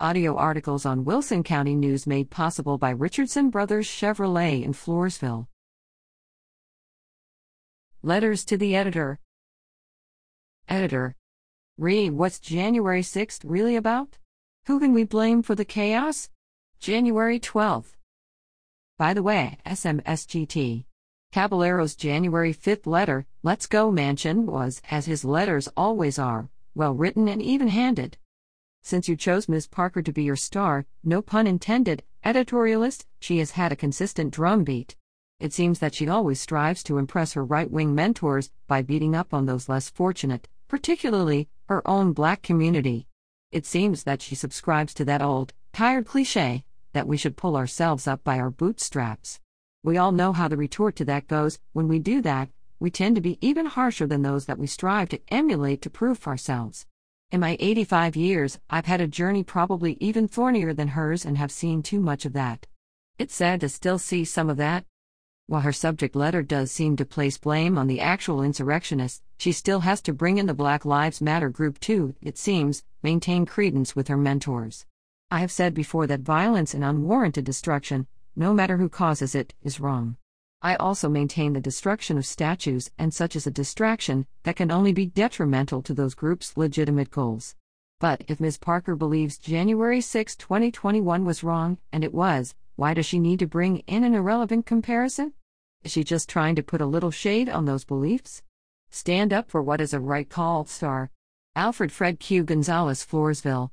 Audio articles on Wilson County News made possible by Richardson Brothers Chevrolet in Floresville. Letters to the Editor Editor. Read what's January 6th really about? Who can we blame for the chaos? January 12th. By the way, SMSGT. Caballero's January 5th letter, Let's Go Mansion, was, as his letters always are, well written and even handed. Since you chose Ms. Parker to be your star, no pun intended, editorialist, she has had a consistent drumbeat. It seems that she always strives to impress her right wing mentors by beating up on those less fortunate, particularly her own black community. It seems that she subscribes to that old, tired cliche that we should pull ourselves up by our bootstraps. We all know how the retort to that goes when we do that, we tend to be even harsher than those that we strive to emulate to prove ourselves. In my 85 years, I've had a journey probably even thornier than hers and have seen too much of that. It's sad to still see some of that. While her subject letter does seem to place blame on the actual insurrectionists, she still has to bring in the Black Lives Matter group to, it seems, maintain credence with her mentors. I have said before that violence and unwarranted destruction, no matter who causes it, is wrong. I also maintain the destruction of statues and such as a distraction that can only be detrimental to those groups' legitimate goals. But if Ms. Parker believes January 6, 2021 was wrong, and it was, why does she need to bring in an irrelevant comparison? Is she just trying to put a little shade on those beliefs? Stand up for what is a right call, star. Alfred Fred Q. Gonzalez, Floresville.